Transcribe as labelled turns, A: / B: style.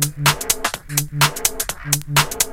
A: Mm-hmm. mm-hmm. mm-hmm. mm-hmm.